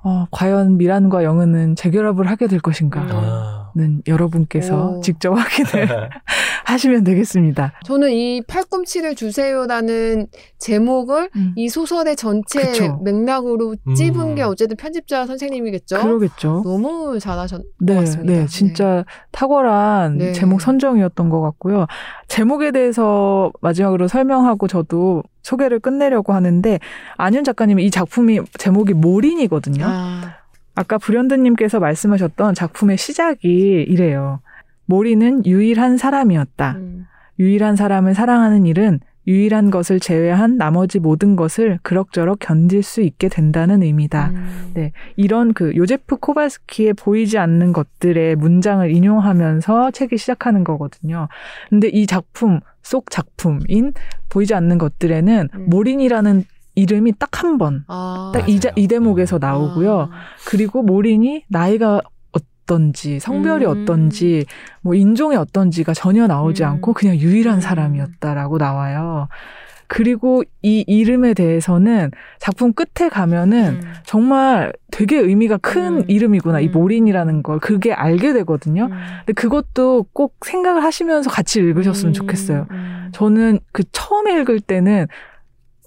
어, 과연 미란과 영은은 재결합을 하게 될 것인가? 음. 아. 는 여러분께서 오. 직접 확인을 하시면 되겠습니다. 저는 이 팔꿈치를 주세요라는 제목을 음. 이 소설의 전체 그쵸. 맥락으로 음. 찝은 게 어쨌든 편집자 선생님이겠죠. 그러겠죠. 너무 잘하셨 네, 것 같습니다. 네, 진짜 탁월한 네. 제목 선정이었던 것 같고요. 제목에 대해서 마지막으로 설명하고 저도 소개를 끝내려고 하는데 안윤 작가님이 이 작품이 제목이 몰인이거든요. 아, 아까 불현듯님께서 말씀하셨던 작품의 시작이 이래요. 모리는 유일한 사람이었다. 음. 유일한 사람을 사랑하는 일은 유일한 것을 제외한 나머지 모든 것을 그럭저럭 견딜 수 있게 된다는 의미다. 음. 네. 이런 그 요제프 코발스키의 보이지 않는 것들의 문장을 인용하면서 책이 시작하는 거거든요. 근데 이 작품 속 작품인 보이지 않는 것들에는 음. 모린이라는 이름이 딱 한 번, 아. 딱이 맞아요. 이 대목에서 나오고요. 아. 그리고 모린이 나이가 어떤지, 성별이 음. 어떤지, 뭐 인종이 어떤지가 전혀 나오지 음. 않고 그냥 유일한 음. 사람이었다라고 나와요. 그리고 이 이름에 대해서는 작품 끝에 가면은 음. 정말 되게 의미가 큰 음. 이름이구나. 이 음. 모린이라는 걸 그게 알게 되거든요. 음. 근데 그것도 꼭 생각을 하시면서 같이 읽으셨으면 음. 좋겠어요. 음. 저는 그 처음에 읽을 때는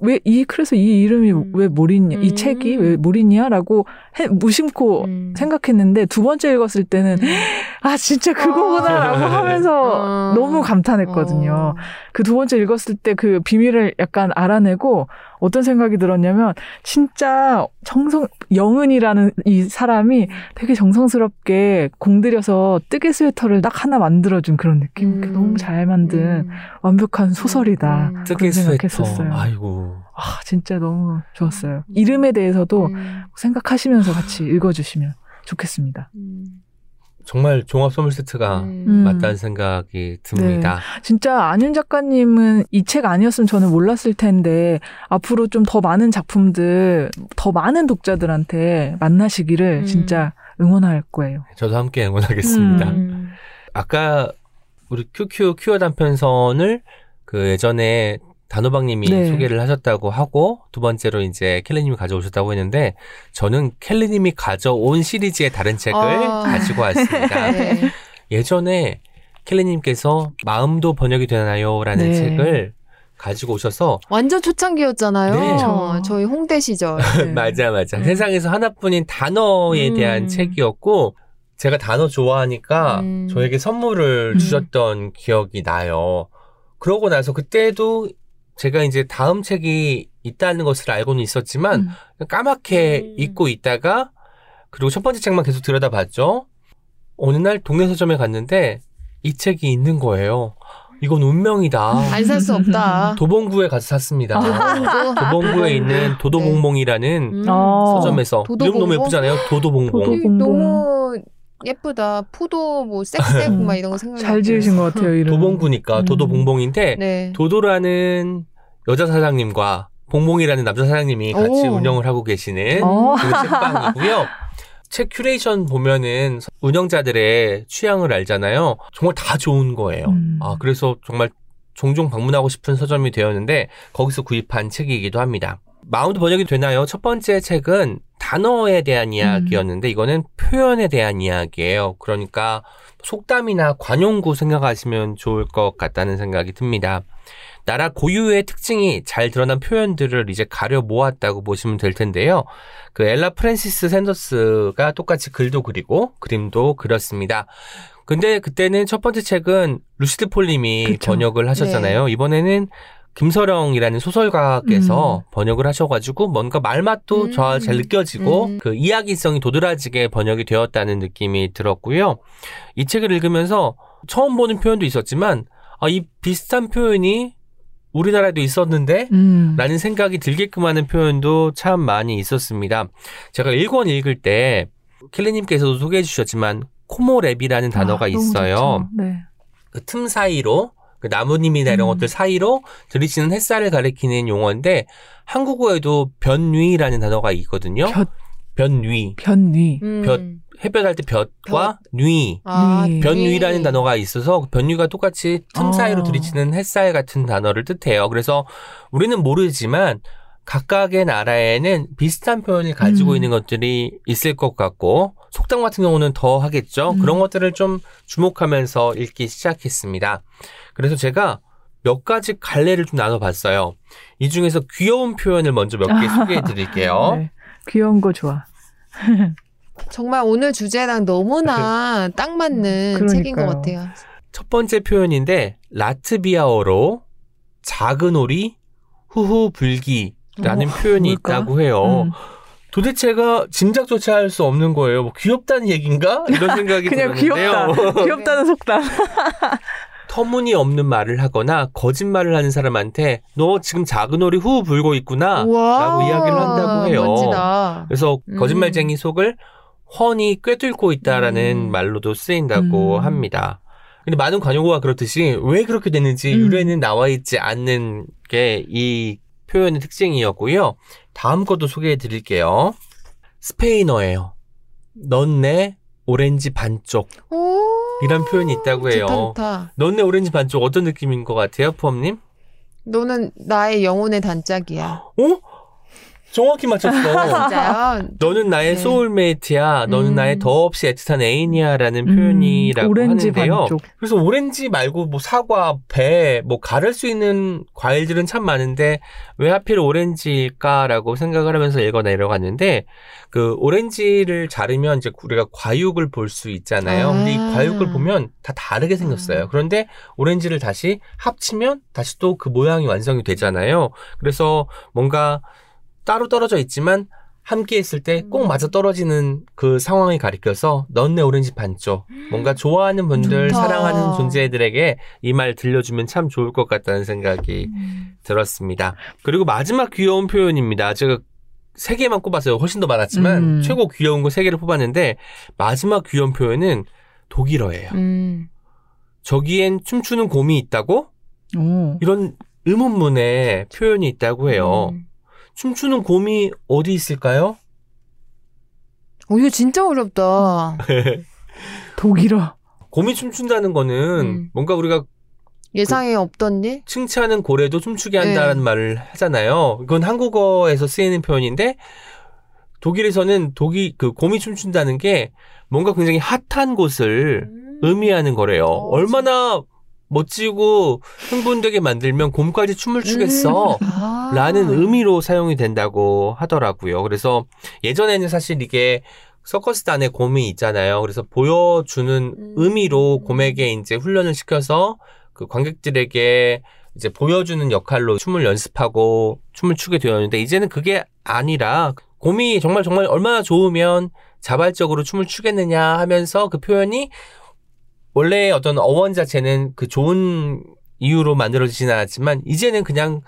왜 이 그래서 이 이름이 음. 왜 모리냐 이 음. 책이 왜 모리냐라고 해- 무심코 음. 생각했는데 두 번째 읽었을 때는 아 진짜 그거구나라고 아. 하면서 어. 너무 감탄했거든요. 그두 번째 읽었을 때 그 비밀을 약간 알아내고 어떤 생각이 들었냐면 진짜 정성 영은이라는 이 사람이 되게 정성스럽게 공들여서 뜨개 스웨터를 딱 하나 만들어준 그런 느낌. 음. 너무 잘 만든 음. 완벽한 소설이다. 음. 뜨개. 생각했었어요. 아이고. 아 진짜 너무 좋았어요. 이름에 대해서도 음. 생각하시면서 같이 읽어주시면 좋겠습니다. 음. 정말 종합 선물 세트가 음. 음. 맞다는 생각이 듭니다. 진짜 안윤 작가님은 이 책 아니었으면 저는 몰랐을 텐데 앞으로 좀 더 많은 작품들 더 많은 독자들한테 만나시기를 음. 진짜 응원할 거예요. 저도 함께 응원하겠습니다. 음. 아까 우리 QQ 큐어 단편선을 그 예전에 단호박님이 네. 소개를 하셨다고 하고 두 번째로 이제 켈리님이 가져오셨다고 했는데 저는 켈리님이 가져온 시리즈의 다른 책을 아. 가지고 왔습니다. 네. 예전에 켈리님께서 마음도 번역이 되나요라는 네. 책을 가지고 오셔서 완전 초창기였잖아요. 네. 그렇죠. 저희 홍대 시절. 네. 맞아 맞아 음. 세상에서 하나뿐인 단어에 음. 대한 책이었고 제가 단어 좋아하니까 음. 저에게 선물을 음. 주셨던 기억이 나요. 그러고 나서 그때도 제가 이제 다음 책이 있다는 것을 알고는 있었지만 음. 까맣게 음. 잊고 있다가 그리고 첫 번째 책만 계속 들여다봤죠. 어느 날 동네 서점에 갔는데 이 책이 있는 거예요. 이건 운명이다. 안 살 수 없다. 도봉구에 가서 샀습니다. 도봉구. 도봉구에 있는 도도봉봉이라는 음. 어. 서점에서 이름 너무 도도봉봉? 예쁘잖아요. 도도봉봉. 도도- 이- 봉봉. 너무 예쁘다. 포도 뭐 섹스하고 막 이런 거 생각. 잘 지으신 것 같아요 이름. 도봉구니까 음. 도도봉봉인데 네. 도도라는 여자 사장님과 봉봉이라는 남자 사장님이 같이 오. 운영을 하고 계시는 어. 그 책방이고요. 책 큐레이션 보면은 운영자들의 취향을 알잖아요. 정말 다 좋은 거예요. 음. 아, 그래서 정말 종종 방문하고 싶은 서점이 되었는데 거기서 구입한 책이기도 합니다. 마음도 번역이 되나요? 첫 번째 책은 단어에 대한 이야기였는데 이거는 표현에 대한 이야기예요. 그러니까 속담이나 관용구 생각하시면 좋을 것 같다는 생각이 듭니다. 나라 고유의 특징이 잘 드러난 표현들을 이제 가려 모았다고 보시면 될 텐데요. 그 엘라 프랜시스 샌더스가 똑같이 글도 그리고 그림도 그렸습니다. 근데 그때는 첫 번째 책은 루시드 폴님이. 번역을 하셨잖아요. 이번에는 김서령이라는 소설가께서 번역을 하셔가지고 뭔가 말맛도 음. 저잘 느껴지고 음. 그 이야기성이 도드라지게 번역이 되었다는 느낌이 들었고요. 이 책을 읽으면서 처음 보는 표현도 있었지만 아, 이 비슷한 표현이 우리나라에도 있었는데 음. 라는 생각이 들게끔 하는 표현도 참 많이 있었습니다. 제가 1권 읽을 때 켈리님께서도 소개해 주셨지만 코모랩이라는 단어가 아, 너무 있어요. 네. 그 틈 사이로 그 나무님이나 이런 음. 것들 사이로 들이치는 햇살을 가리키는 용어인데 한국어에도 변위라는 단어가 있거든요. 볕, 변위. 변위. 음. 볕. 햇볕 할 때 볕과 뉘. 아, 네. 변위라는 네. 단어가 있어서 변위가 똑같이 틈 어. 사이로 들이치는 햇살 같은 단어를 뜻해요. 그래서 우리는 모르지만 각각의 나라에는 비슷한 표현을 가지고 음. 있는 것들이 있을 것 같고 속담 같은 경우는 더 하겠죠. 음. 그런 것들을 좀 주목하면서 읽기 시작했습니다. 그래서 제가 몇 가지 갈래를 좀 나눠봤어요. 이 중에서 귀여운 표현을 먼저 몇 개 소개해 드릴게요. 네. 귀여운 거 좋아. 정말 오늘 주제랑 너무나 딱 맞는 그러니까요. 책인 것 같아요. 첫 번째 표현인데 라트비아어로 작은 오리 후후 불기라는 어, 표현이 뭘까? 있다고 해요. 음. 도대체가 짐작조차 할 수 없는 거예요. 뭐 귀엽다는 얘기인가? 이런 생각이 그냥 들었는데요. 귀엽다. 귀엽다는 속담. 터무니없는 말을 하거나 거짓말을 하는 사람한테 너 지금 작은 오리 후후 불고 있구나 라고 이야기를 한다고 해요. 멋지다. 그래서 음. 거짓말쟁이 속을 훤히 꿰뚫고 있다라는 음. 말로도 쓰인다고 음. 합니다. 근데 많은 관용어가 그렇듯이 왜 그렇게 됐는지 음. 유래는 나와 있지 않는 게 이 표현의 특징이었고요. 다음 것도 소개해 드릴게요. 스페인어예요. 넌 내 오렌지 반쪽 오, 이런 표현이 있다고 해요. 좋다, 좋다. 넌 내 오렌지 반쪽 어떤 느낌인 것 같아요, 프엄님? 너는 나의 영혼의 단짝이야. 어? 정확히 맞췄어. 진짜요? 너는 나의 네. soulmate야. 너는 음. 나의 더없이 애틋한 애인이야라는 음, 표현이라고 오렌지 하는데요. 반쪽. 그래서 오렌지 말고 뭐 사과, 배, 뭐 가를 수 있는 과일들은 참 많은데 왜 하필 오렌지일까라고 생각을 하면서 읽어 내려갔는데 그 오렌지를 자르면 이제 우리가 과육을 볼 수 있잖아요. 근데 이 아. 과육을 보면 다 다르게 생겼어요. 그런데 오렌지를 다시 합치면 다시 또 그 모양이 완성이 되잖아요. 그래서 뭔가 따로 떨어져 있지만 함께 있을 때꼭 음. 맞아 떨어지는 그 상황을 가리켜서 넌 내 오렌지 반쪽. 뭔가 좋아하는 분들, 좋다. 사랑하는 존재들에게 이 말 들려주면 참 좋을 것 같다는 생각이 들었습니다. 그리고 마지막 귀여운 표현입니다. 제가 세 개만 꼽았어요. 훨씬 더 많았지만 음. 최고 귀여운 거 세 개를 뽑았는데 마지막 귀여운 표현은 독일어예요. 음. 저기엔 춤추는 곰이 있다고? 오. 이런 의문문의 표현이 있다고 해요. 음. 춤추는 곰이 어디 있을까요? 어, 이거 진짜 어렵다. 독일어. 곰이 춤춘다는 거는 음. 뭔가 우리가 예상에 없던 일? 칭찬하는 고래도 춤추게 한다는 네. 말을 하잖아요. 이건 한국어에서 쓰이는 표현인데 독일에서는 독이 그 곰이 춤춘다는 게 뭔가 굉장히 핫한 곳을 의미하는 거래요. 어, 얼마나 멋지고 흥분되게 만들면 곰까지 춤을 추겠어. 아. 라는 의미로 사용이 된다고 하더라고요. 그래서 예전에는 사실 이게 서커스단에 곰이 있잖아요. 그래서 보여주는 음. 의미로 곰에게 이제 훈련을 시켜서 그 관객들에게 이제 보여주는 역할로 춤을 연습하고 춤을 추게 되었는데 이제는 그게 아니라 곰이 정말 정말 얼마나 좋으면 자발적으로 춤을 추겠느냐 하면서 그 표현이 원래 어떤 어원 자체는 그 좋은 이유로 만들어지진 않았지만 이제는 그냥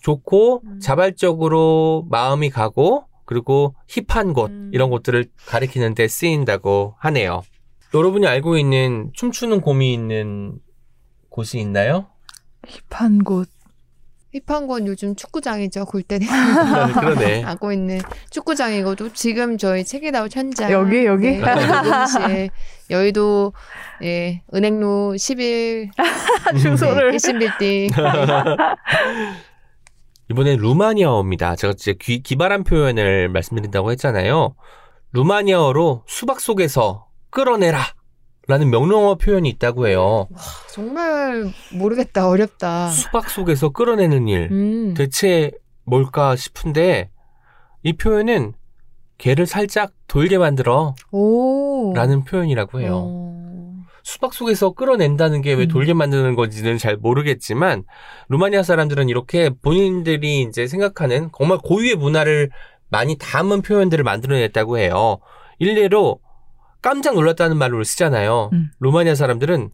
좋고 음. 자발적으로 마음이 가고 그리고 힙한 곳 음. 이런 곳들을 가리키는 데 쓰인다고 하네요. 여러분이 알고 있는 춤추는 곰이 있는 곳이 있나요? 힙한 곳. 힙한 건 요즘 축구장이죠. 골때리 그러네. 하고 있는 축구장이고도 지금 저희 책이다우 현장 여기, 여기? 네, 여의도 예, 은행로 11 주소를. 네, 1신 빌딩 이번엔 루마니아어입니다. 제가 이제 귀- 기발한 표현을 말씀드린다고 했잖아요. 루마니아어로 수박 속에서 끌어내라 라는 명령어 표현이 있다고 해요. 정말 모르겠다 어렵다. 수박 속에서 끌어내는 일. 음. 대체 뭘까 싶은데 이 표현은 개를 살짝 돌게 만들어 오. 라는 표현이라고 해요. 어. 수박 속에서 끌어낸다는 게왜 음. 돌게 만드는 건지는 잘 모르겠지만 루마니아 사람들은 이렇게 본인들이 이제 생각하는 정말 고유의 문화를 많이 담은 표현들을 만들어냈다고 해요. 일례로 깜짝 놀랐다는 말로 쓰잖아요. 음. 루마니아 사람들은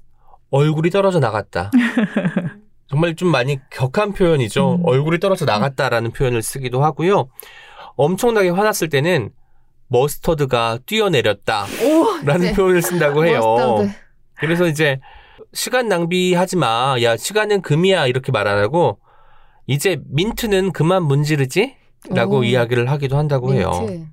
얼굴이 떨어져 나갔다. 정말 좀 많이 격한 표현이죠. 음. 얼굴이 떨어져 나갔다라는 표현을 쓰기도 하고요. 엄청나게 화났을 때는 머스터드가 뛰어내렸다. 오. 라는 네. 표현을 쓴다고 해요. 머스타드. 그래서 이제 시간 낭비하지 마. 야, 시간은 금이야. 이렇게 말 안 하고 이제 민트는 그만 문지르지? 라고 오. 이야기를 하기도 한다고 해요. 민트.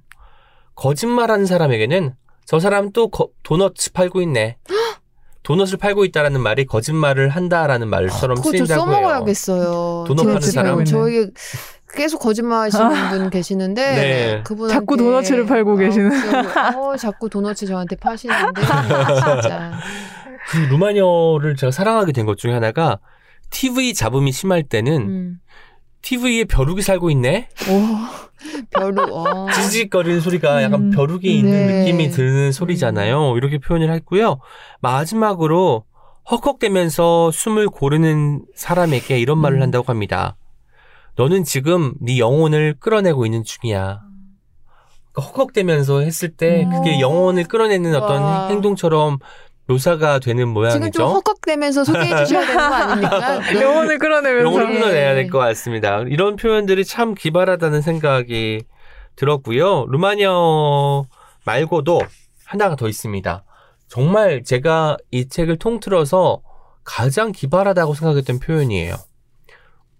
거짓말하는 사람에게는 저 사람 또 거- 도너츠 팔고 있네. 도넛을 팔고 있다라는 말이 거짓말을 한다라는 말처럼 쓰인다고 해요. 써먹어야겠어요. 도넛 파는 지금 사람? 저에게 계속 거짓말 하시는 분 계시는데 네. 그분한테 자꾸 도너츠를 팔고 어, 계시는. 어, 자꾸 도너츠 저한테 파시는데 진짜 그 루마니아를 제가 사랑하게 된 것 중에 하나가 TV 잡음이 심할 때는 음. TV에 벼룩이 살고 있네? 오, 벼루 어. 지직거리는 소리가 약간 음, 벼룩이 있는 네. 느낌이 드는 소리잖아요. 이렇게 표현을 했고요. 마지막으로 헉헉대면서 숨을 고르는 사람에게 이런 말을 음. 한다고 합니다. 너는 지금 네 영혼을 끌어내고 있는 중이야. 그러니까 헉헉대면서 했을 때 음. 그게 영혼을 끌어내는 어떤 와. 행동처럼 묘사가 되는 지금 좀 모양이죠. 헉헉대면서 소개해 주셔야 되는 거 아닙니까? 영혼을 끌어내면서. 영혼을 네. 끌어내야 될 것 같습니다. 이런 표현들이 참 기발하다는 생각이 들었고요. 루마니아 말고도 하나가 더 있습니다. 정말 제가 이 책을 통틀어서 가장 기발하다고 생각했던 표현이에요.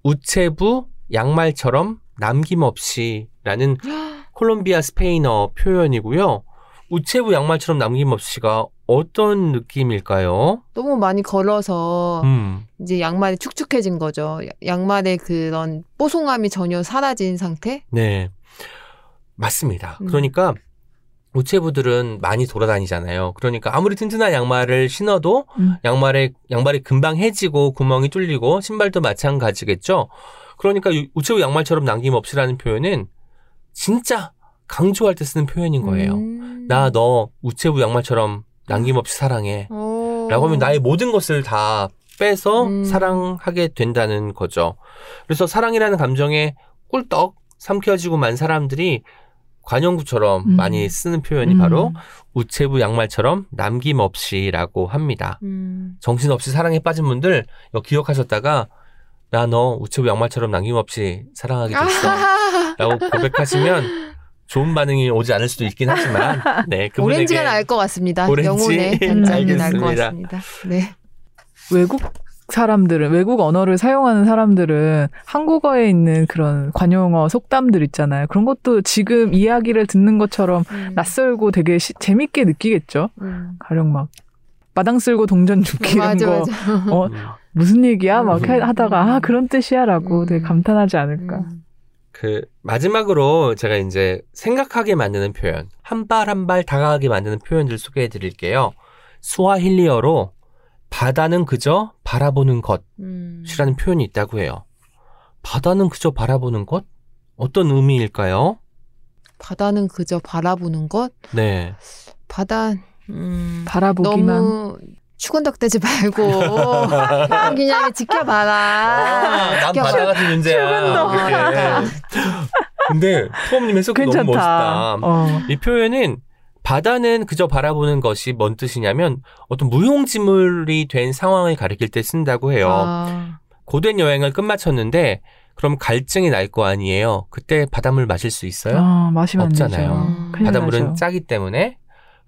우체부 양말처럼 남김없이라는 콜롬비아 스페인어 표현이고요. 우체부 양말처럼 남김없이가 어떤 느낌일까요? 너무 많이 걸어서 음, 이제 양말이 축축해진 거죠. 야- 양말의 그런 뽀송함이 전혀 사라진 상태? 네. 맞습니다. 음. 그러니까 우체부들은 많이 돌아다니잖아요. 그러니까 아무리 튼튼한 양말을 신어도 음. 양말에 양말이 금방 해지고 구멍이 뚫리고 신발도 마찬가지겠죠. 그러니까 유- 우체부 양말처럼 남김없이라는 표현은 진짜 강조할 때 쓰는 표현인 거예요. 음. 나너 우체부 양말처럼 남김없이 사랑해. 오. 라고 하면 나의 모든 것을 다 빼서 음. 사랑하게 된다는 거죠. 그래서 사랑이라는 감정에 꿀떡 삼켜지고 만 사람들이 관용구처럼 음. 많이 쓰는 표현이 음. 바로 우체부 양말처럼 남김없이라고 합니다. 음. 정신없이 사랑에 빠진 분들 기억하셨다가 나 너 우체부 양말처럼 남김없이 사랑하게 됐어. 아, 라고 고백하시면 좋은 반응이 오지 않을 수도 있긴 하지만 네, 그분에게 오렌지가 날것 같습니다. 오렌지? 영혼의 단장이 날것 알겠습니다. 같습니다. 네. 외국 사람들은 외국 언어를 사용하는 사람들은 한국어에 있는 그런 관용어 속담들 있잖아요. 그런 것도 지금 이야기를 듣는 것처럼 음. 낯설고 되게 시- 재밌게 느끼겠죠. 음. 가령 막 마당 쓸고 동전 죽기 이런 맞아, 거 맞아. 어, 음. 무슨 얘기야 막 음. 하다가 아 그런 뜻이야라고 음. 되게 감탄하지 않을까. 음. 그 마지막으로 제가 이제 생각하게 만드는 표현, 한 발 한 발 다가가게 만드는 표현들 소개해 드릴게요. 스와힐리어로 바다는 그저 바라보는 음. 것이라는 표현이 있다고 해요. 바다는 그저 바라보는 것? 어떤 의미일까요? 바다는 그저 바라보는 것. 네. 바다 음, 바라보기만 너무 추근 덕대지 말고 그냥 지켜봐라. 아, 난. 바다 같은. 어떡해. 근데 토엄님 해석도 너무 괜찮다. 멋있다. 어. 이 표현은 바다는 그저 바라보는 것이 뭔 뜻이냐면 어떤 무용지물이 된 상황을 가리킬 때 쓴다고 해요. 아, 고된 여행을 끝마쳤는데 그럼 갈증이 날 거 아니에요. 그때 바닷물 마실 수 있어요? 아, 마시면 없잖아요. 바닷물은 나죠. 짜기 때문에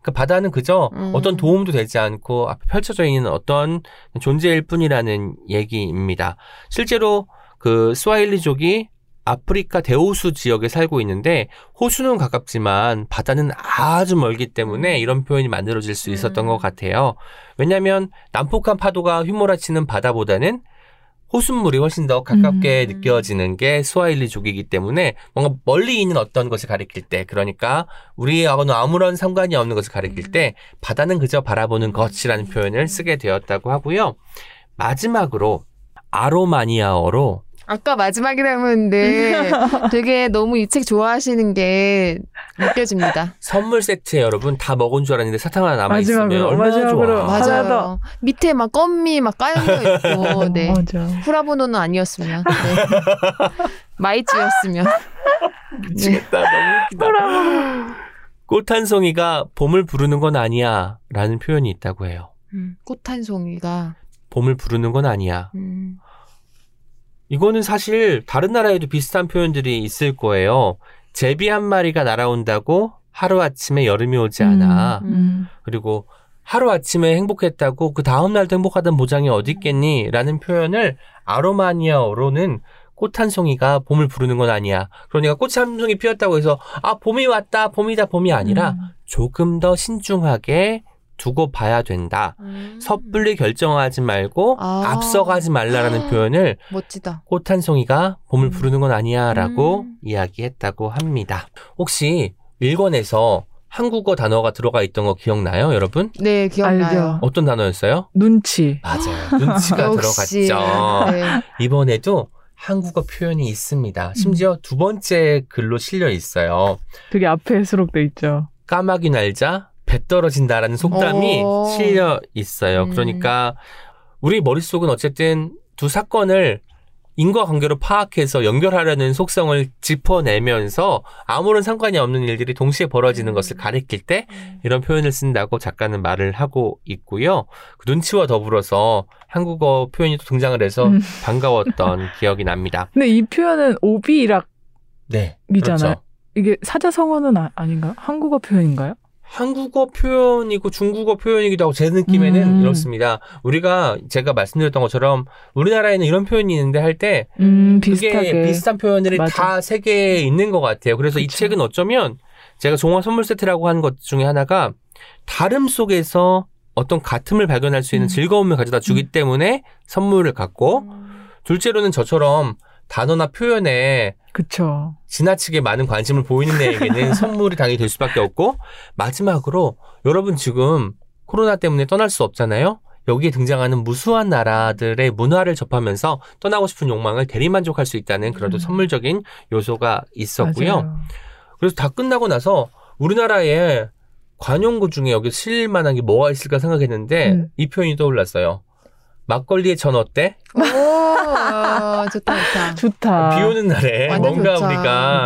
그 바다는 그저 음. 어떤 도움도 되지 않고 앞에 펼쳐져 있는 어떤 존재일 뿐이라는 얘기입니다. 실제로 그 스와힐리족이 아프리카 대호수 지역에 살고 있는데 호수는 가깝지만 바다는 아주 멀기 때문에 이런 표현이 만들어질 수 있었던 음. 것 같아요. 왜냐하면 난폭한 파도가 휘몰아치는 바다보다는 호수물이 훨씬 더 가깝게 음. 느껴지는 게 스와힐리족이기 때문에 뭔가 멀리 있는 어떤 것을 가리킬 때 그러니까 우리하고는 아무런 상관이 없는 것을 가리킬 음. 때 바다는 그저 바라보는 것이라는 표현을 쓰게 되었다고 하고요. 마지막으로 아로마니아어로 아까 마지막이라고 했는데 되게 너무 이 책 좋아하시는 게 느껴집니다. 선물 세트에 여러분 다 먹은 줄 알았는데 사탕 하나 남아 있으면 마지막으로, 얼마나 마지막으로. 좋아. 맞아. 하나 맞아요. 밑에 막 껌미 막 까여져 있고, 네. 맞아. 후라보노는 아니었으면, 네. 마이쮸였으면. 네. 미치겠다. 너무 웃기다. 꽃한 송이가 봄을 부르는 건 아니야 라는 표현이 있다고 해요. 음, 꽃한 송이가, 봄을 부르는 건 아니야. 음, 이거는 사실 다른 나라에도 비슷한 표현들이 있을 거예요. 제비 한 마리가 날아온다고 하루아침에 여름이 오지 않아. 음. 그리고 하루아침에 행복했다고 그 다음날도 행복하던 보장이 어디 있겠니? 라는 표현을 아로마니아어로는 꽃 한 송이가 봄을 부르는 건 아니야. 그러니까 꽃 한 송이 피었다고 해서 아 봄이 왔다 봄이다 봄이 아니라 음. 조금 더 신중하게 두고 봐야 된다. 음. 섣불리 결정하지 말고 아. 앞서가지 말라라는 표현을 멋지다. 꽃한 송이가 봄을 음. 부르는 건 아니야라고 음. 이야기했다고 합니다. 혹시 일권에서 한국어 단어가 들어가 있던 거 기억나요, 여러분? 네, 기억나요. 알죠. 어떤 단어였어요? 눈치. 맞아요. 눈치가. 들어갔죠. 네. 이번에도 한국어 표현이 있습니다. 심지어 두 번째 글로 실려 있어요. 되게 앞에 수록돼 있죠. 까마귀 날자 배 떨어진다라는 속담이 오. 실려 있어요. 음. 그러니까 우리 머릿속은 어쨌든 두 사건을 인과관계로 파악해서 연결하려는 속성을 짚어내면서 아무런 상관이 없는 일들이 동시에 벌어지는 음. 것을 가리킬 때 이런 표현을 쓴다고 작가는 말을 하고 있고요. 그 눈치와 더불어서 한국어 표현이 또 등장을 해서 음. 반가웠던 기억이 납니다. 근데 이 표현은 오비락 네. 이잖아요. 그렇죠. 이게 사자성어는 아, 아닌가요? 한국어 표현인가요? 한국어 표현이고 중국어 표현이기도 하고 제 느낌에는 음. 이렇습니다. 우리가 제가 말씀드렸던 것처럼 우리나라에는 이런 표현이 있는데 할때 음, 그게. 비슷한 표현들이 맞아. 다 세계에 있는 것 같아요. 그래서 이 그쵸. 책은 어쩌면 제가 종합 선물 세트라고 한 것 중에 하나가 다름 속에서 어떤 같음을 발견할 수 있는 음. 즐거움을 가져다 주기 때문에 선물을 갖고 둘째로는 저처럼 단어나 표현에 그쵸. 지나치게 많은 관심을 보이는 애에게는 선물이 당연히 될 수밖에 없고 마지막으로 여러분 지금 코로나 때문에 떠날 수 없잖아요. 여기에 등장하는 무수한 나라들의 문화를 접하면서 떠나고 싶은 욕망을 대리만족할 수 있다는 그런 또 음. 선물적인 요소가 있었고요. 맞아요. 그래서 다 끝나고 나서 우리나라에 관용구 중에 여기 실릴 만한 게 뭐가 있을까 생각했는데 음. 이 표현이 떠올랐어요. 막걸리의 전 어때? 오, 좋다, 좋다. 좋다. 비 오는 날에 뭔가 좋죠. 우리가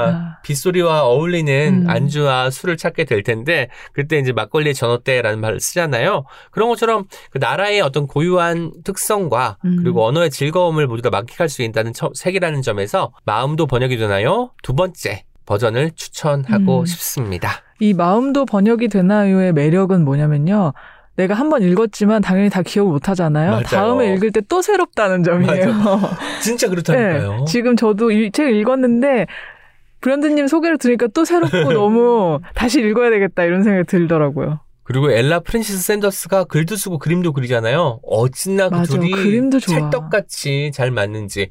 아. 빗소리와 어울리는 음. 안주와 술을 찾게 될 텐데 그때 이제 막걸리의 전어때라는 말을 쓰잖아요. 그런 것처럼 그 나라의 어떤 고유한 특성과 음. 그리고 언어의 즐거움을 모두 다 만끽할 수 있다는 처- 색이라는 점에서 마음도 번역이 되나요? 두 번째 버전을 추천하고 음. 싶습니다. 이 마음도 번역이 되나요의 매력은 뭐냐면요. 내가 한 번 읽었지만 당연히 다 기억을 못 하잖아요. 맞아요. 다음에 읽을 때 또 새롭다는 점이에요. 진짜 그렇다니까요. 네, 지금 저도 이 책을 읽었는데 브랜드님 소개를 들으니까 또 새롭고 너무 다시 읽어야 되겠다 이런 생각이 들더라고요. 그리고 엘라 프랜시스 샌더스가 글도 쓰고 그림도 그리잖아요. 어찌나 그 맞아, 둘이. 찰떡같이 잘 맞는지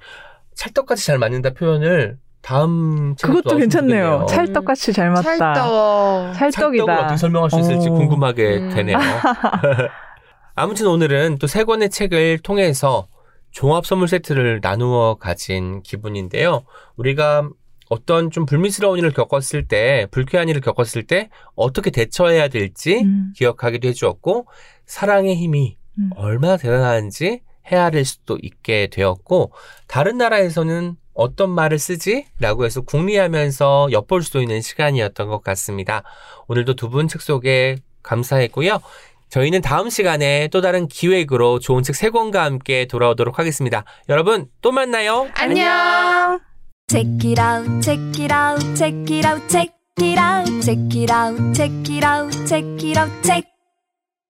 찰떡같이 잘 맞는다 표현을 다음 그것도 또 괜찮네요. 좋겠네요. 찰떡같이 잘 맞다. 찰떡. 찰떡이다. 찰떡을 어떻게 설명할 수 있을지 어. 궁금하게 음. 되네요. 아무튼 오늘은 또 세 권의 책을 통해서 종합 선물 세트를 나누어 가진 기분인데요. 우리가 어떤 좀 불미스러운 일을 겪었을 때, 불쾌한 일을 겪었을 때 어떻게 대처해야 될지 음. 기억하기도 해주었고, 사랑의 힘이 음. 얼마나 대단한지 헤아릴 수도 있게 되었고, 다른 나라에서는 어떤 말을 쓰지? 라고 해서 궁리하면서 엿볼 수도 있는 시간이었던 것 같습니다. 오늘도 두 분 책 소개 감사했고요. 저희는 다음 시간에 또 다른 기획으로 좋은 책 세 권과 함께 돌아오도록 하겠습니다. 여러분, 또 만나요. 안녕. Check it out, check it out, check it out, check it out, check it out, check it out, check it out, check.